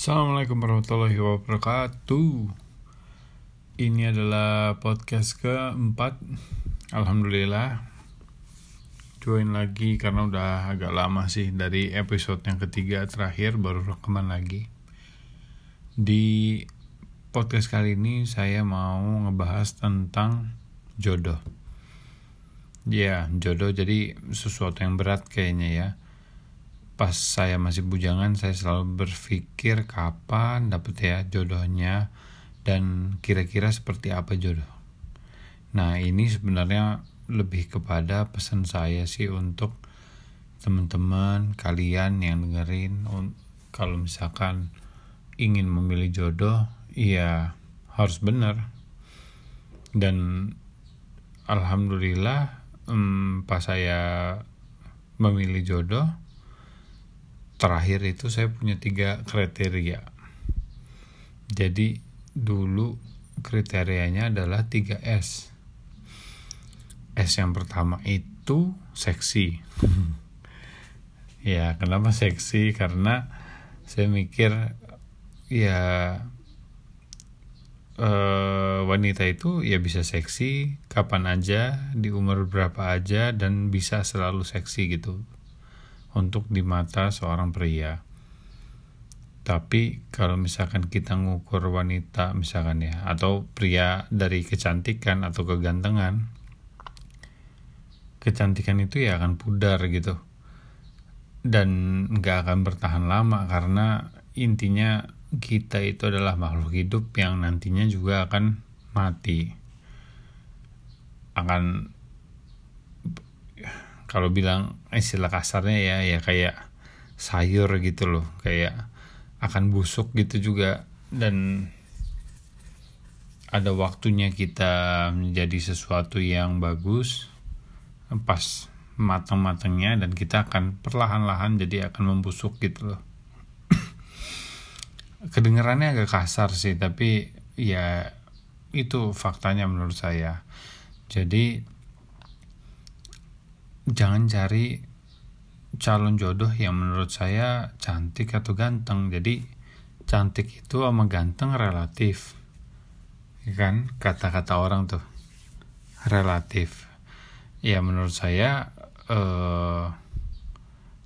Assalamualaikum warahmatullahi wabarakatuh. Ini adalah podcast keempat. Alhamdulillah. Join lagi karena udah agak lama sih Dari episode yang ketiga terakhir baru rekaman lagi. Di podcast kali ini saya mau ngebahas tentang jodoh. Ya jodoh jadi sesuatu yang berat kayaknya ya pas saya masih bujangan saya selalu berpikir kapan dapet ya jodohnya dan kira-kira seperti apa jodoh. Nah ini sebenarnya lebih kepada pesan saya sih untuk teman-teman kalian yang dengerin kalau misalkan ingin memilih jodoh ya harus benar dan alhamdulillah hmm, pas saya memilih jodoh terakhir itu saya punya tiga kriteria. Jadi dulu kriterianya adalah 3S. S yang pertama itu seksi. ya, kenapa seksi? Karena saya mikir ya uh, wanita itu ya bisa seksi kapan aja, di umur berapa aja dan bisa selalu seksi gitu untuk di mata seorang pria. Tapi kalau misalkan kita ngukur wanita misalkan ya atau pria dari kecantikan atau kegantengan kecantikan itu ya akan pudar gitu dan nggak akan bertahan lama karena intinya kita itu adalah makhluk hidup yang nantinya juga akan mati akan kalau bilang istilah kasarnya ya ya kayak sayur gitu loh kayak akan busuk gitu juga. Dan ada waktunya kita menjadi sesuatu yang bagus pas matang-matangnya dan kita akan perlahan-lahan jadi akan membusuk gitu loh. Kedengarannya agak kasar sih tapi ya itu faktanya menurut saya. Jadi jangan cari calon jodoh yang menurut saya cantik atau ganteng. Jadi cantik itu sama ganteng relatif. Ya kan? Kata-kata orang tuh relatif. Ya menurut saya eh,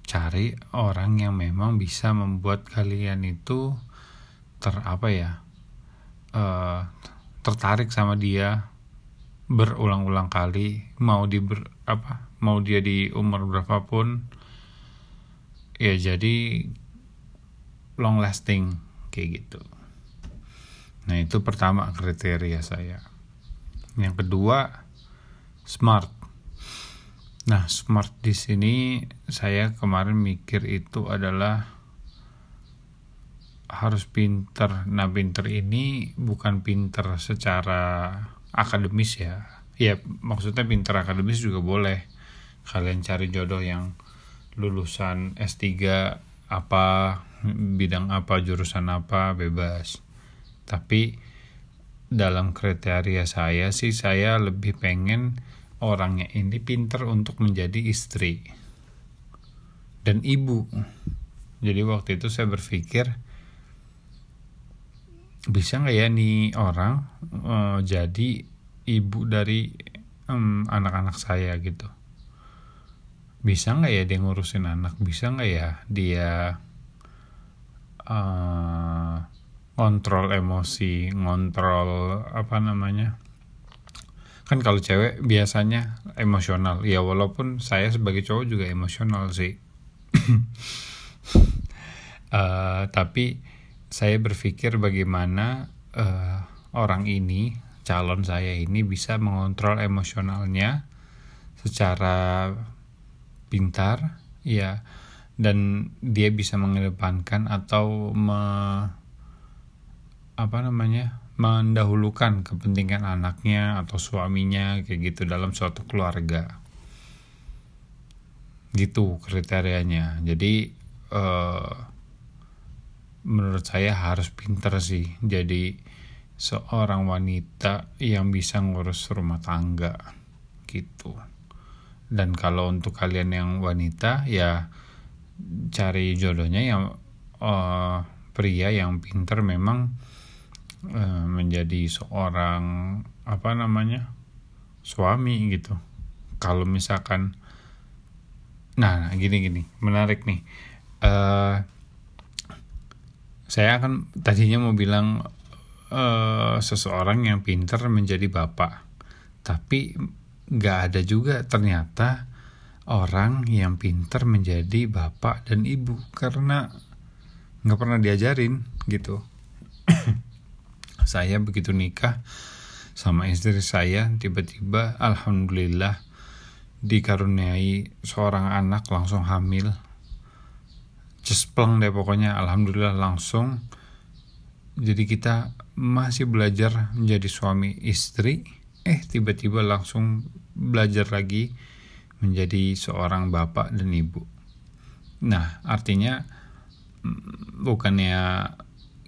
cari orang yang memang bisa membuat kalian itu ter apa ya eh, tertarik sama dia berulang-ulang kali mau di ber, apa mau dia di umur berapapun ya jadi long lasting kayak gitu. Nah itu pertama kriteria saya. Yang kedua smart. Nah smart di sini saya kemarin mikir itu adalah harus pinter. Nah pinter ini bukan pinter secara akademis ya. Ya maksudnya pinter akademis juga boleh kalian cari jodoh yang lulusan S3 apa bidang apa jurusan apa bebas. Tapi dalam kriteria saya sih saya lebih pengen orangnya ini pinter untuk menjadi istri dan ibu. Jadi waktu itu saya berpikir bisa nggak ya nih orang uh, jadi ibu dari anak anak-anak saya gitu bisa nggak ya dia ngurusin anak? Bisa nggak ya dia uh, ngontrol emosi ngontrol apa namanya? Kan kalau cewek biasanya emosional. Ya walaupun saya sebagai cowok juga emosional sih. Uh, tapi saya berpikir bagaimana uh, orang ini calon saya ini bisa mengontrol emosionalnya secara pintar ya dan dia bisa mengedepankan atau me, apa namanya mendahulukan kepentingan anaknya atau suaminya kayak gitu dalam suatu keluarga. Gitu kriterianya. Jadi uh, menurut saya harus pinter sih. Jadi seorang wanita yang bisa ngurus rumah tangga gitu dan kalau untuk kalian yang wanita ya cari jodohnya yang uh, pria yang pinter memang uh, menjadi seorang apa namanya suami gitu. Kalau misalkan nah, gini gini menarik nih. Uh, saya akan tadinya mau bilang uh, seseorang yang pinter menjadi bapak. Tapi nggak ada juga ternyata orang yang pinter menjadi bapak dan ibu karena nggak pernah diajarin gitu. Saya begitu nikah sama istri saya tiba-tiba alhamdulillah dikaruniai seorang anak langsung hamil. Cespleng deh pokoknya alhamdulillah langsung. Jadi kita masih belajar menjadi suami istri eh tiba-tiba langsung belajar lagi menjadi seorang bapak dan ibu. Nah artinya mm, bukannya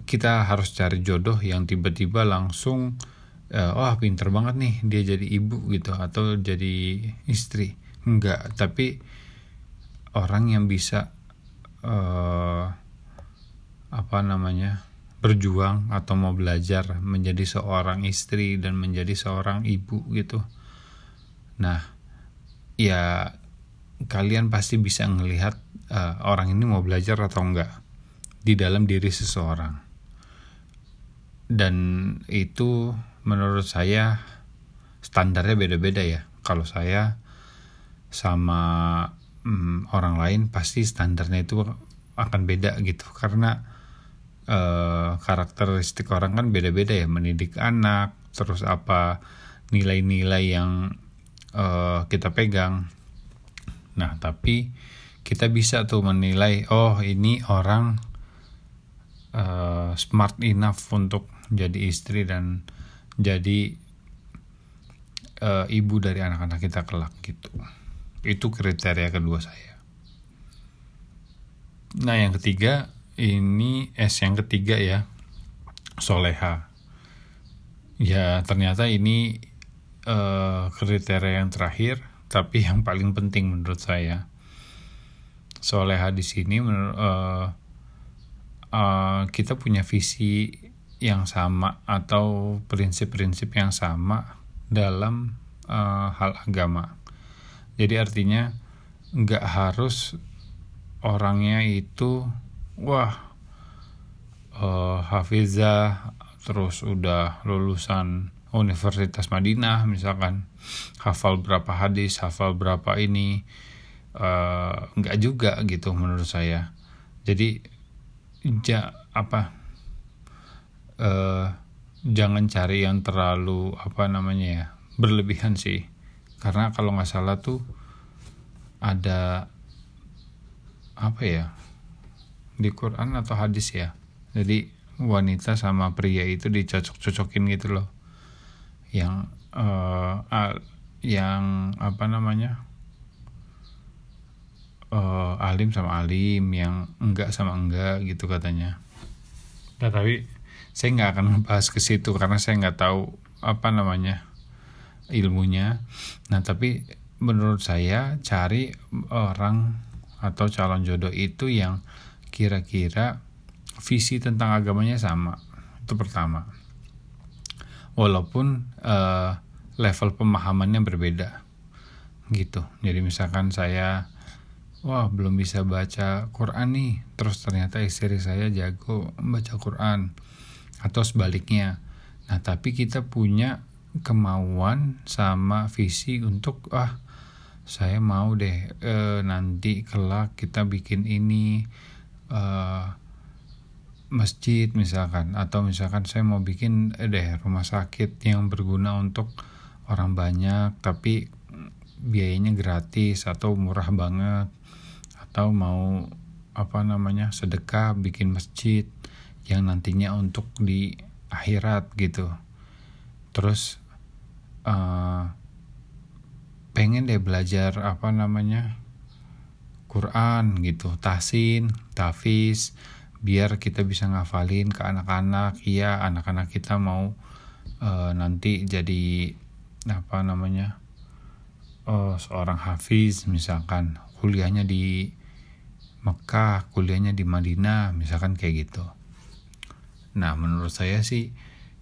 kita harus cari jodoh yang tiba-tiba langsung uh, wah pinter banget nih dia jadi ibu gitu atau jadi istri. Enggak tapi orang yang bisa uh, apa namanya berjuang atau mau belajar menjadi seorang istri dan menjadi seorang ibu gitu. Nah ya kalian pasti bisa melihat uh, orang ini mau belajar atau enggak di dalam diri seseorang. Dan itu menurut saya standarnya beda-beda ya. Kalau saya sama hmm, orang lain pasti standarnya itu akan beda gitu. Karena uh, karakteristik orang kan beda-beda ya mendidik anak terus apa nilai-nilai yang uh, kita pegang. Nah tapi kita bisa tuh menilai oh ini orang uh, smart enough untuk jadi istri dan jadi uh, ibu dari anak-anak kita kelak gitu itu kriteria kedua saya nah yang ketiga ini S yang ketiga ya. Soleha. Ya ternyata ini uh, kriteria yang terakhir tapi yang paling penting menurut saya. Soleha di sini uh, uh, kita punya visi yang sama atau prinsip-prinsip yang sama dalam uh, hal agama. Jadi artinya nggak harus orangnya itu wah uh, hafizah terus udah lulusan Universitas Madinah misalkan. Hafal berapa hadis hafal berapa ini. Uh, juga gitu menurut saya. Jadi ja, apa uh, jangan cari yang terlalu apa namanya ya berlebihan sih. Karena kalau nggak salah tuh ada apa ya di Quran atau hadis ya? Jadi wanita sama pria itu dicocok-cocokin gitu loh. Yang uh, yang apa namanya? Uh, alim sama alim yang enggak sama enggak gitu katanya. Nah tapi saya nggak akan ngebahas ke situ karena saya nggak tahu apa namanya ilmunya. Nah tapi menurut saya cari orang atau calon jodoh itu yang kira-kira visi tentang agamanya sama. Itu pertama. Walaupun uh, level pemahamannya berbeda. Gitu. Jadi misalkan saya wah belum bisa baca Quran nih. Terus ternyata istri saya jago baca Quran. Atau sebaliknya. Nah, tapi kita punya kemauan sama visi untuk ah saya mau deh e, nanti kelak kita bikin ini e, masjid misalkan atau misalkan saya mau bikin eh, deh rumah sakit yang berguna untuk orang banyak tapi biayanya gratis atau murah banget atau mau apa namanya sedekah bikin masjid yang nantinya untuk di akhirat gitu. Terus uh, pengen deh belajar apa namanya Quran gitu. Tasin tafiz biar kita bisa ngafalin ke anak-anak. Iya anak-anak kita mau uh, nanti jadi apa namanya uh, seorang hafiz misalkan. Kuliahnya di Mekah kuliahnya di Madinah misalkan kayak gitu. Nah menurut saya sih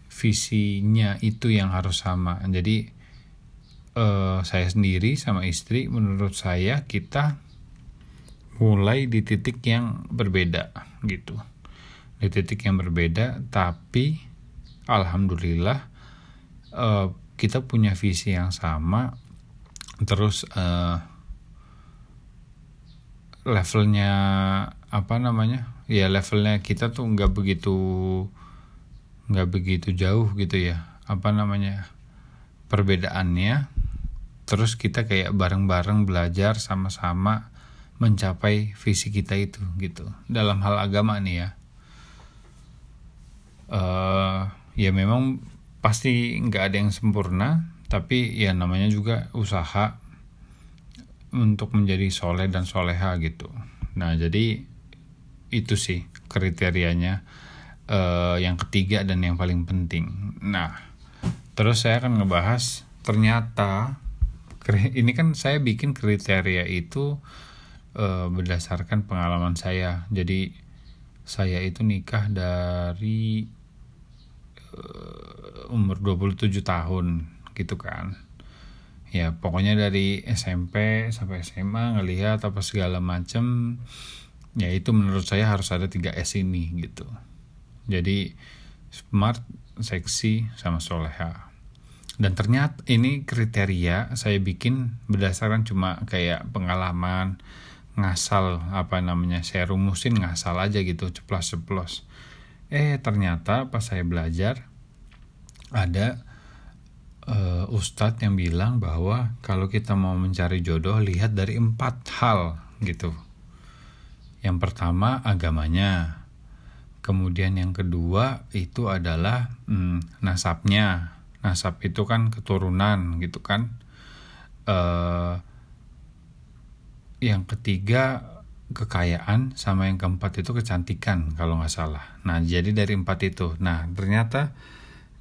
visinya itu yang harus sama. Jadi uh, saya sendiri sama istri menurut saya kita mulai di titik yang berbeda gitu. Di titik yang berbeda tapi alhamdulillah uh, kita punya visi yang sama. Terus uh, levelnya apa namanya ya levelnya kita tuh nggak begitu nggak begitu jauh gitu ya apa namanya perbedaannya. Terus kita kayak bareng-bareng belajar sama-sama mencapai visi kita itu gitu. Dalam hal agama nih ya. Uh, ya memang pasti nggak ada yang sempurna tapi ya namanya juga usaha untuk menjadi soleh dan soleha gitu. Nah jadi itu sih kriterianya uh, yang ketiga dan yang paling penting. Nah terus saya akan ngebahas ternyata ini kan saya bikin kriteria itu uh, berdasarkan pengalaman saya. Jadi saya itu nikah dari uh, umur 27 tahun gitu kan. Ya pokoknya dari SMP sampai SMA ngelihat apa segala macem ya itu menurut saya harus ada 3S ini gitu. Jadi smart seksi sama soleha. Dan ternyata ini kriteria saya bikin berdasarkan cuma kayak pengalaman ngasal apa namanya saya rumusin ngasal aja gitu ceplos ceplos eh ternyata pas saya belajar ada uh, ustadz yang bilang bahwa kalau kita mau mencari jodoh lihat dari empat hal gitu. Yang pertama agamanya. Kemudian yang kedua itu adalah hmm, nasabnya. Nasab itu kan keturunan gitu kan. Uh, yang ketiga kekayaan sama yang keempat itu kecantikan kalau nggak salah. Nah jadi dari empat itu. Nah ternyata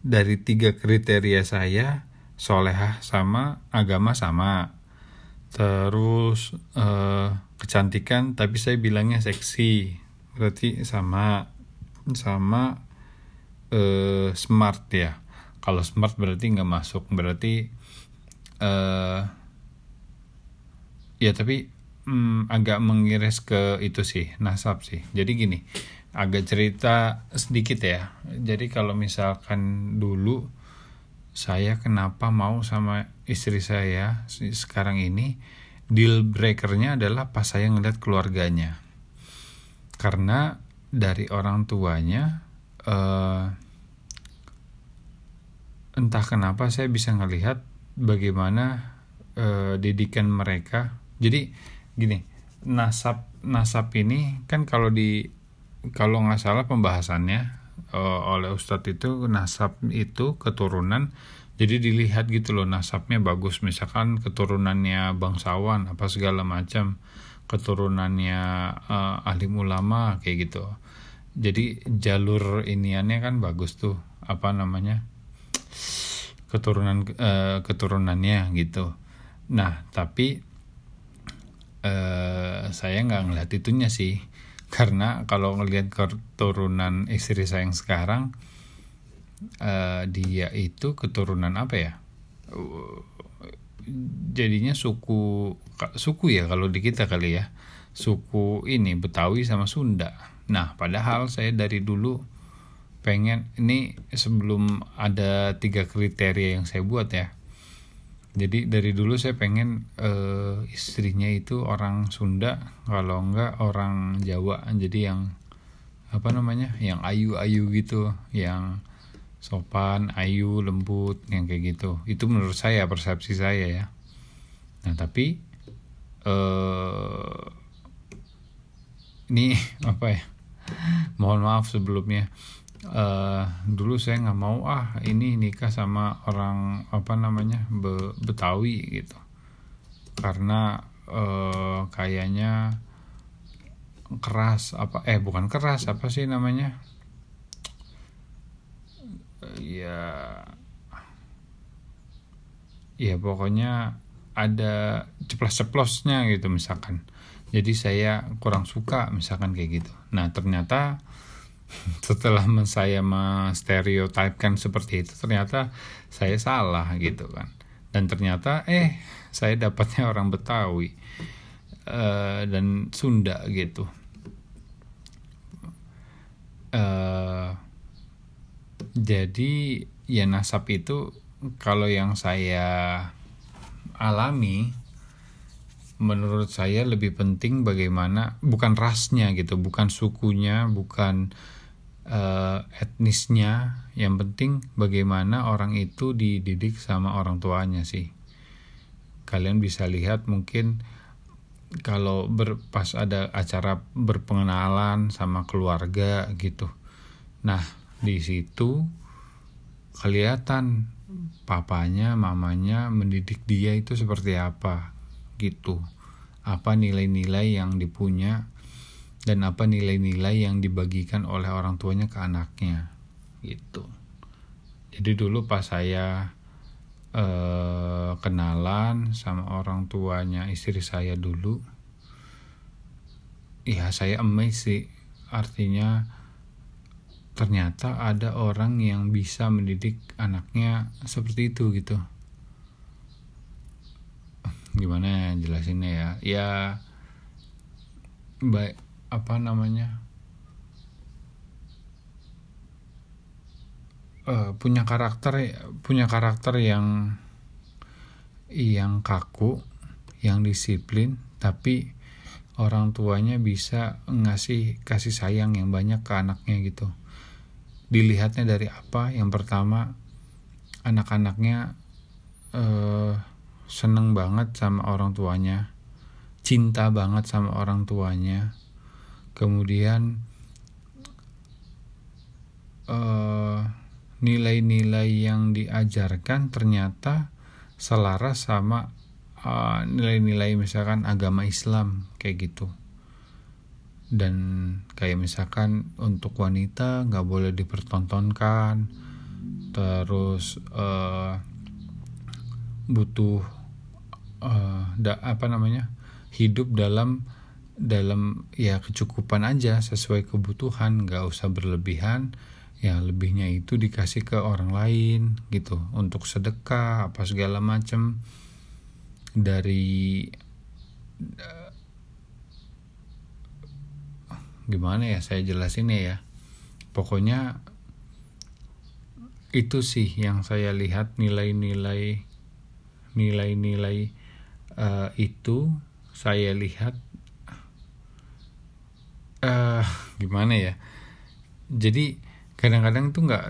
dari tiga kriteria saya solehah sama agama sama. Terus uh, kecantikan tapi saya bilangnya seksi. Berarti sama sama uh, smart ya. Kalau smart berarti nggak masuk. Berarti uh, ya tapi um, agak mengiris ke itu sih nasab sih. Jadi gini agak cerita sedikit ya. Jadi kalau misalkan dulu saya kenapa mau sama istri saya sekarang ini deal breakernya adalah pas saya ngeliat keluarganya. Karena dari orang tuanya uh, entah kenapa saya bisa ngelihat bagaimana uh, didikan mereka. Jadi gini nasab nasab ini kan kalau di kalau nggak salah pembahasannya uh, oleh ustadz itu nasab itu keturunan jadi dilihat gitu loh nasabnya bagus. Misalkan keturunannya bangsawan apa segala macam keturunannya uh, ahli ulama kayak gitu. Jadi jalur iniannya kan bagus tuh apa namanya keturunan uh, keturunannya gitu. Nah tapi uh, saya nggak ngeliat itunya sih. Karena kalau ngelihat keturunan istri saya yang sekarang uh, dia itu keturunan apa ya? Jadinya suku suku ya kalau di kita kali ya. Suku ini Betawi sama Sunda. Nah padahal saya dari dulu pengen ini sebelum ada tiga kriteria yang saya buat ya jadi dari dulu saya pengen uh, istrinya itu orang Sunda kalau enggak orang Jawa. Jadi yang apa namanya yang ayu-ayu gitu yang sopan ayu lembut yang kayak gitu. Itu menurut saya persepsi saya ya. Nah tapi uh, ini apa ya? Mohon maaf sebelumnya uh, dulu saya nggak mau ah ini nikah sama orang apa namanya Be Betawi gitu. Karena uh, kayaknya keras apa eh bukan keras apa sih namanya? Ya ya pokoknya ada ceplos-ceplosnya gitu misalkan. Jadi saya kurang suka misalkan kayak gitu. Nah ternyata setelah saya menstereotipkan seperti itu ternyata saya salah gitu kan. Dan ternyata eh saya dapatnya orang Betawi uh, dan Sunda gitu. Uh, jadi ya nasab itu kalau yang saya alami menurut saya lebih penting bagaimana bukan rasnya gitu bukan sukunya bukan uh, etnisnya. Yang penting bagaimana orang itu dididik sama orang tuanya sih. Kalian bisa lihat mungkin kalau ber, pas ada acara berpengenalan sama keluarga gitu. Nah di situ kelihatan papanya mamanya mendidik dia itu seperti apa gitu. Apa nilai-nilai yang dipunya dan apa nilai-nilai yang dibagikan oleh orang tuanya ke anaknya gitu. Jadi dulu pas saya eh, kenalan sama orang tuanya istri saya dulu ya saya amazed sih. Artinya ternyata ada orang yang bisa mendidik anaknya seperti itu gitu gimana jelasinnya ya? Ya baik apa namanya? Uh, punya karakter punya karakter yang yang kaku yang disiplin tapi orang tuanya bisa ngasih kasih sayang yang banyak ke anaknya gitu. Dilihatnya dari apa? Yang pertama anak-anaknya uh, seneng banget sama orang tuanya cinta banget sama orang tuanya. Kemudian eh, nilai-nilai yang diajarkan ternyata selaras sama eh, nilai-nilai misalkan agama Islam kayak gitu. Dan kayak misalkan untuk wanita nggak boleh dipertontonkan terus uh, butuh uh, da, apa namanya hidup dalam dalam ya kecukupan aja sesuai kebutuhan nggak usah berlebihan. Ya lebihnya itu dikasih ke orang lain gitu. Untuk sedekah apa segala macam dari uh, gimana ya saya jelasin ya. Pokoknya itu sih yang saya lihat nilai-nilai nilai-nilai uh, itu saya lihat uh, gimana ya? Jadi kadang-kadang tuh nggak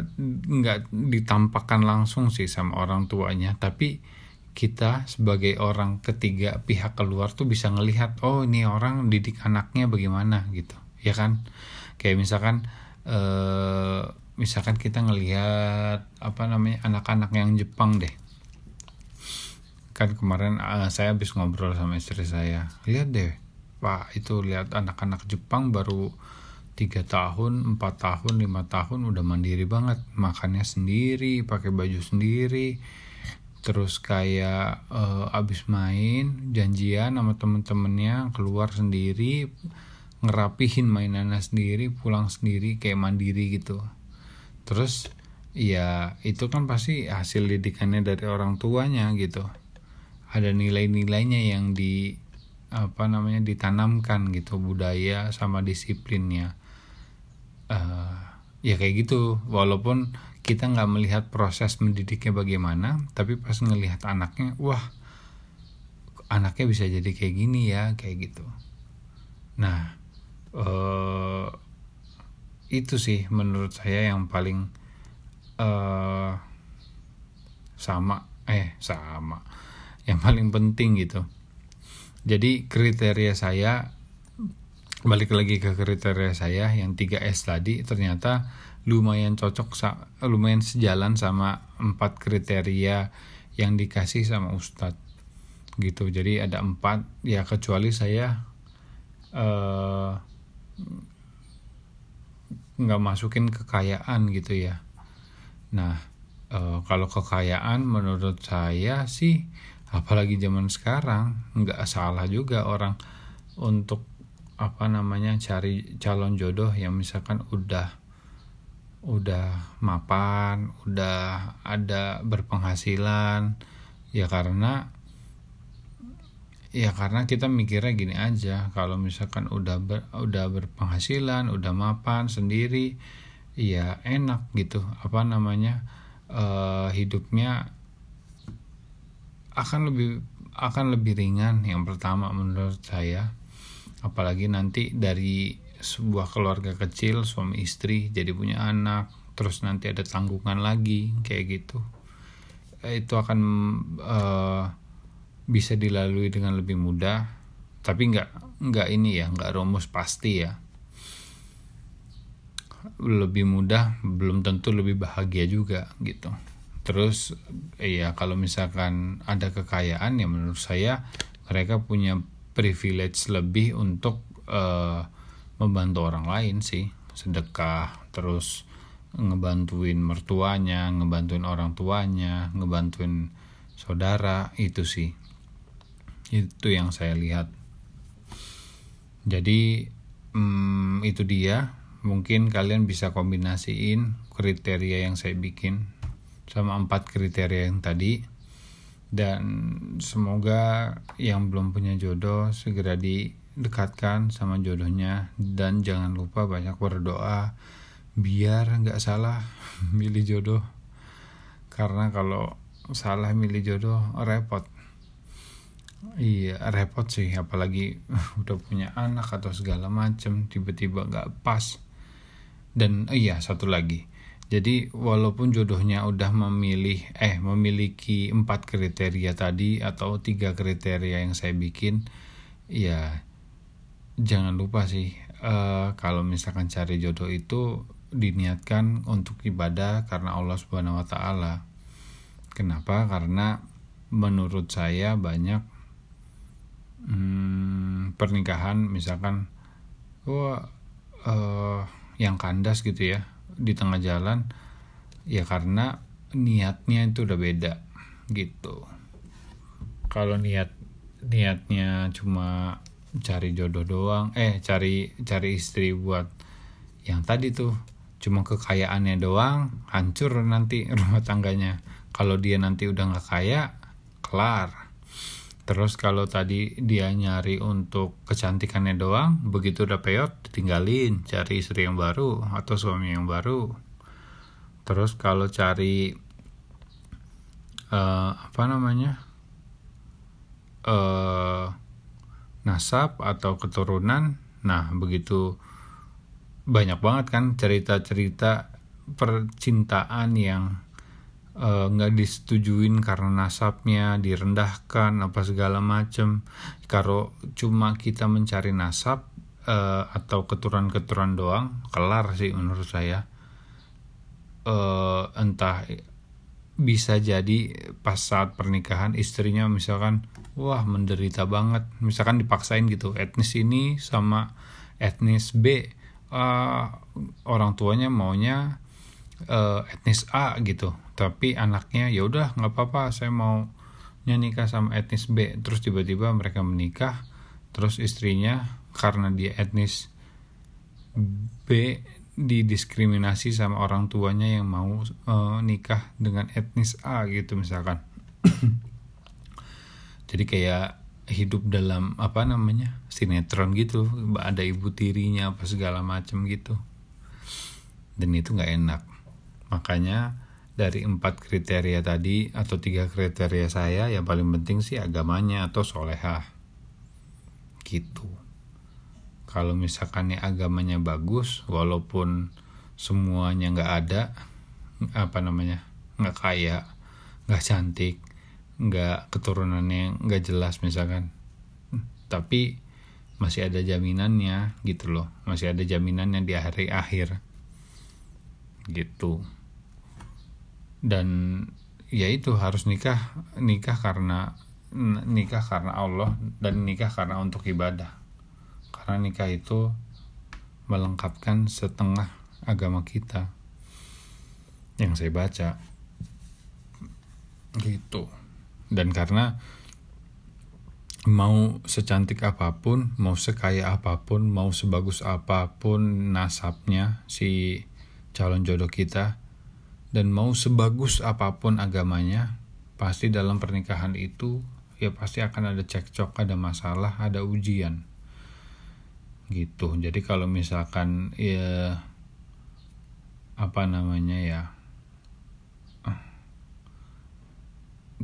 nggak ditampakkan langsung sih sama orang tuanya. Tapi kita sebagai orang ketiga pihak keluar tuh bisa ngelihat oh ini orang didik anaknya bagaimana gitu ya kan? Kayak misalkan eh, misalkan kita ngelihat apa namanya anak-anak yang Jepang deh kan kemarin uh, saya habis ngobrol sama istri saya. Lihat deh pak itu lihat anak-anak Jepang baru tiga tahun empat tahun lima tahun udah mandiri banget. Makannya sendiri pakai baju sendiri. Terus kayak uh, abis main janjian sama temen-temennya keluar sendiri ngerapihin mainannya sendiri pulang sendiri kayak mandiri gitu. Terus ya itu kan pasti hasil didikannya dari orang tuanya gitu ada nilai-nilainya yang di apa namanya ditanamkan gitu budaya sama disiplinnya. Uh, ya kayak gitu. Walaupun kita nggak melihat proses mendidiknya bagaimana tapi pas ngelihat anaknya wah anaknya bisa jadi kayak gini ya kayak gitu. Nah uh, itu sih menurut saya yang paling uh, sama eh sama yang paling penting gitu. Jadi kriteria saya balik lagi ke kriteria saya yang 3S tadi ternyata lumayan cocok lumayan sejalan sama empat kriteria yang dikasih sama ustadz. Gitu. Jadi ada empat ya kecuali saya uh, nggak masukin kekayaan gitu ya. Nah uh, kalau kekayaan menurut saya sih apalagi zaman sekarang nggak salah juga orang untuk apa namanya cari calon jodoh yang misalkan udah udah mapan udah ada berpenghasilan. Ya karena ya karena kita mikirnya gini aja. Kalau misalkan udah ber, udah berpenghasilan udah mapan sendiri ya enak gitu. Apa namanya uh, hidupnya akan lebih akan lebih ringan yang pertama menurut saya. Apalagi nanti dari sebuah keluarga kecil suami istri jadi punya anak terus nanti ada tanggungan lagi kayak gitu. Itu akan uh, bisa dilalui dengan lebih mudah. Tapi nggak nggak ini ya nggak rumus pasti ya. Lebih mudah belum tentu lebih bahagia juga gitu terus ya kalau misalkan ada kekayaan ya menurut saya mereka punya privilege lebih untuk uh, membantu orang lain sih. Sedekah terus ngebantuin mertuanya ngebantuin orang tuanya ngebantuin saudara itu sih. Itu yang saya lihat. Jadi hmm, itu dia. Mungkin kalian bisa kombinasiin kriteria yang saya bikin sama empat kriteria yang tadi. Dan semoga yang belum punya jodoh segera didekatkan sama jodohnya. Dan jangan lupa banyak berdoa biar nggak salah milih jodoh. Karena kalau salah milih jodoh repot. Iya repot sih. Apalagi udah punya anak atau segala macem tiba-tiba nggak pas. Dan iya satu lagi jadi walaupun jodohnya udah memilih eh memiliki empat kriteria tadi atau tiga kriteria yang saya bikin ya jangan lupa sih uh, kalau misalkan cari jodoh itu diniatkan untuk ibadah karena Allah Subhanahu wa taala. Kenapa? Karena menurut saya banyak hmm, pernikahan misalkan wah uh, yang kandas gitu ya di tengah jalan ya karena niatnya itu udah beda gitu. Kalau niat niatnya cuma cari jodoh doang eh cari cari istri buat yang tadi tuh cuma kekayaannya doang hancur nanti rumah tangganya. Kalau dia nanti udah nggak kaya kelar Terus kalau tadi dia nyari untuk kecantikannya doang, begitu udah peyot, tinggalin, cari istri yang baru atau suami yang baru. Terus kalau cari uh, apa namanya uh, nasab atau keturunan, nah begitu banyak banget kan cerita-cerita percintaan yang nggak uh, disetujuin karena nasabnya direndahkan apa segala macem. Kalau cuma kita mencari nasab uh, atau keturunan-keturunan doang kelar sih menurut saya. Uh, entah bisa jadi pas saat pernikahan istrinya misalkan wah menderita banget. Misalkan dipaksain gitu etnis ini sama etnis B. Uh, orang tuanya maunya uh, etnis A gitu tapi anaknya ya udah nggak apa-apa saya mau nikah sama etnis B. Terus tiba-tiba mereka menikah terus istrinya karena dia etnis B didiskriminasi sama orang tuanya yang mau uh, nikah dengan etnis A gitu misalkan. Jadi kayak hidup dalam apa namanya sinetron gitu ada ibu tirinya apa segala macam gitu. Dan itu nggak enak. Makanya dari empat kriteria tadi atau tiga kriteria saya yang paling penting sih agamanya atau solehah. Gitu. Kalau misalkan nih agamanya bagus walaupun semuanya nggak ada apa namanya nggak kaya nggak cantik nggak keturunannya nggak jelas misalkan. Tapi masih ada jaminannya gitu loh. Masih ada jaminannya di hari akhir. Gitu dan ya itu harus nikah nikah karena nikah karena Allah dan nikah karena untuk ibadah. Karena nikah itu melengkapkan setengah agama kita yang saya baca. Gitu. Dan karena mau secantik apa pun mau sekaya apa pun mau sebagus apa pun nasabnya si calon jodoh kita dan mau sebagus apa pun agamanya pasti dalam pernikahan itu ya pasti akan ada cekcok ada masalah ada ujian. Gitu. Jadi kalau misalkan ya apa namanya ya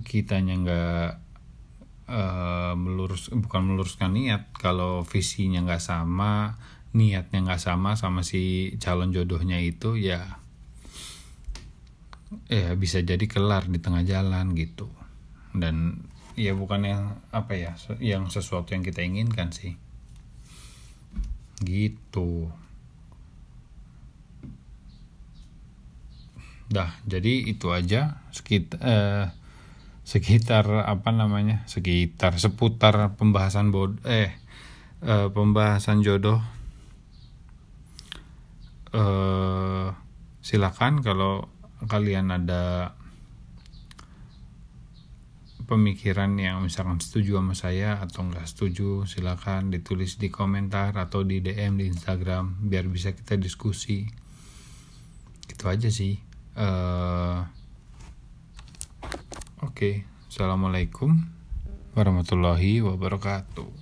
kitanya nggak uh, melurus bukan meluruskan niat kalau visinya nggak sama niatnya nggak sama sama si calon jodohnya itu ya ya bisa jadi kelar di tengah jalan gitu. Dan ya bukan yang apa ya yang sesuatu yang kita inginkan sih. Gitu. Dah jadi itu aja sekitar eh, sekitar apa namanya sekitar seputar pembahasan bod eh, eh pembahasan jodoh. Eh, silakan kalau kalian ada pemikiran yang misalkan setuju sama saya atau enggak setuju silakan ditulis di komentar atau di DM di Instagram biar bisa kita diskusi. Itu aja sih. Uh, oke. Okay. assalamualaikum warahmatullahi wabarakatuh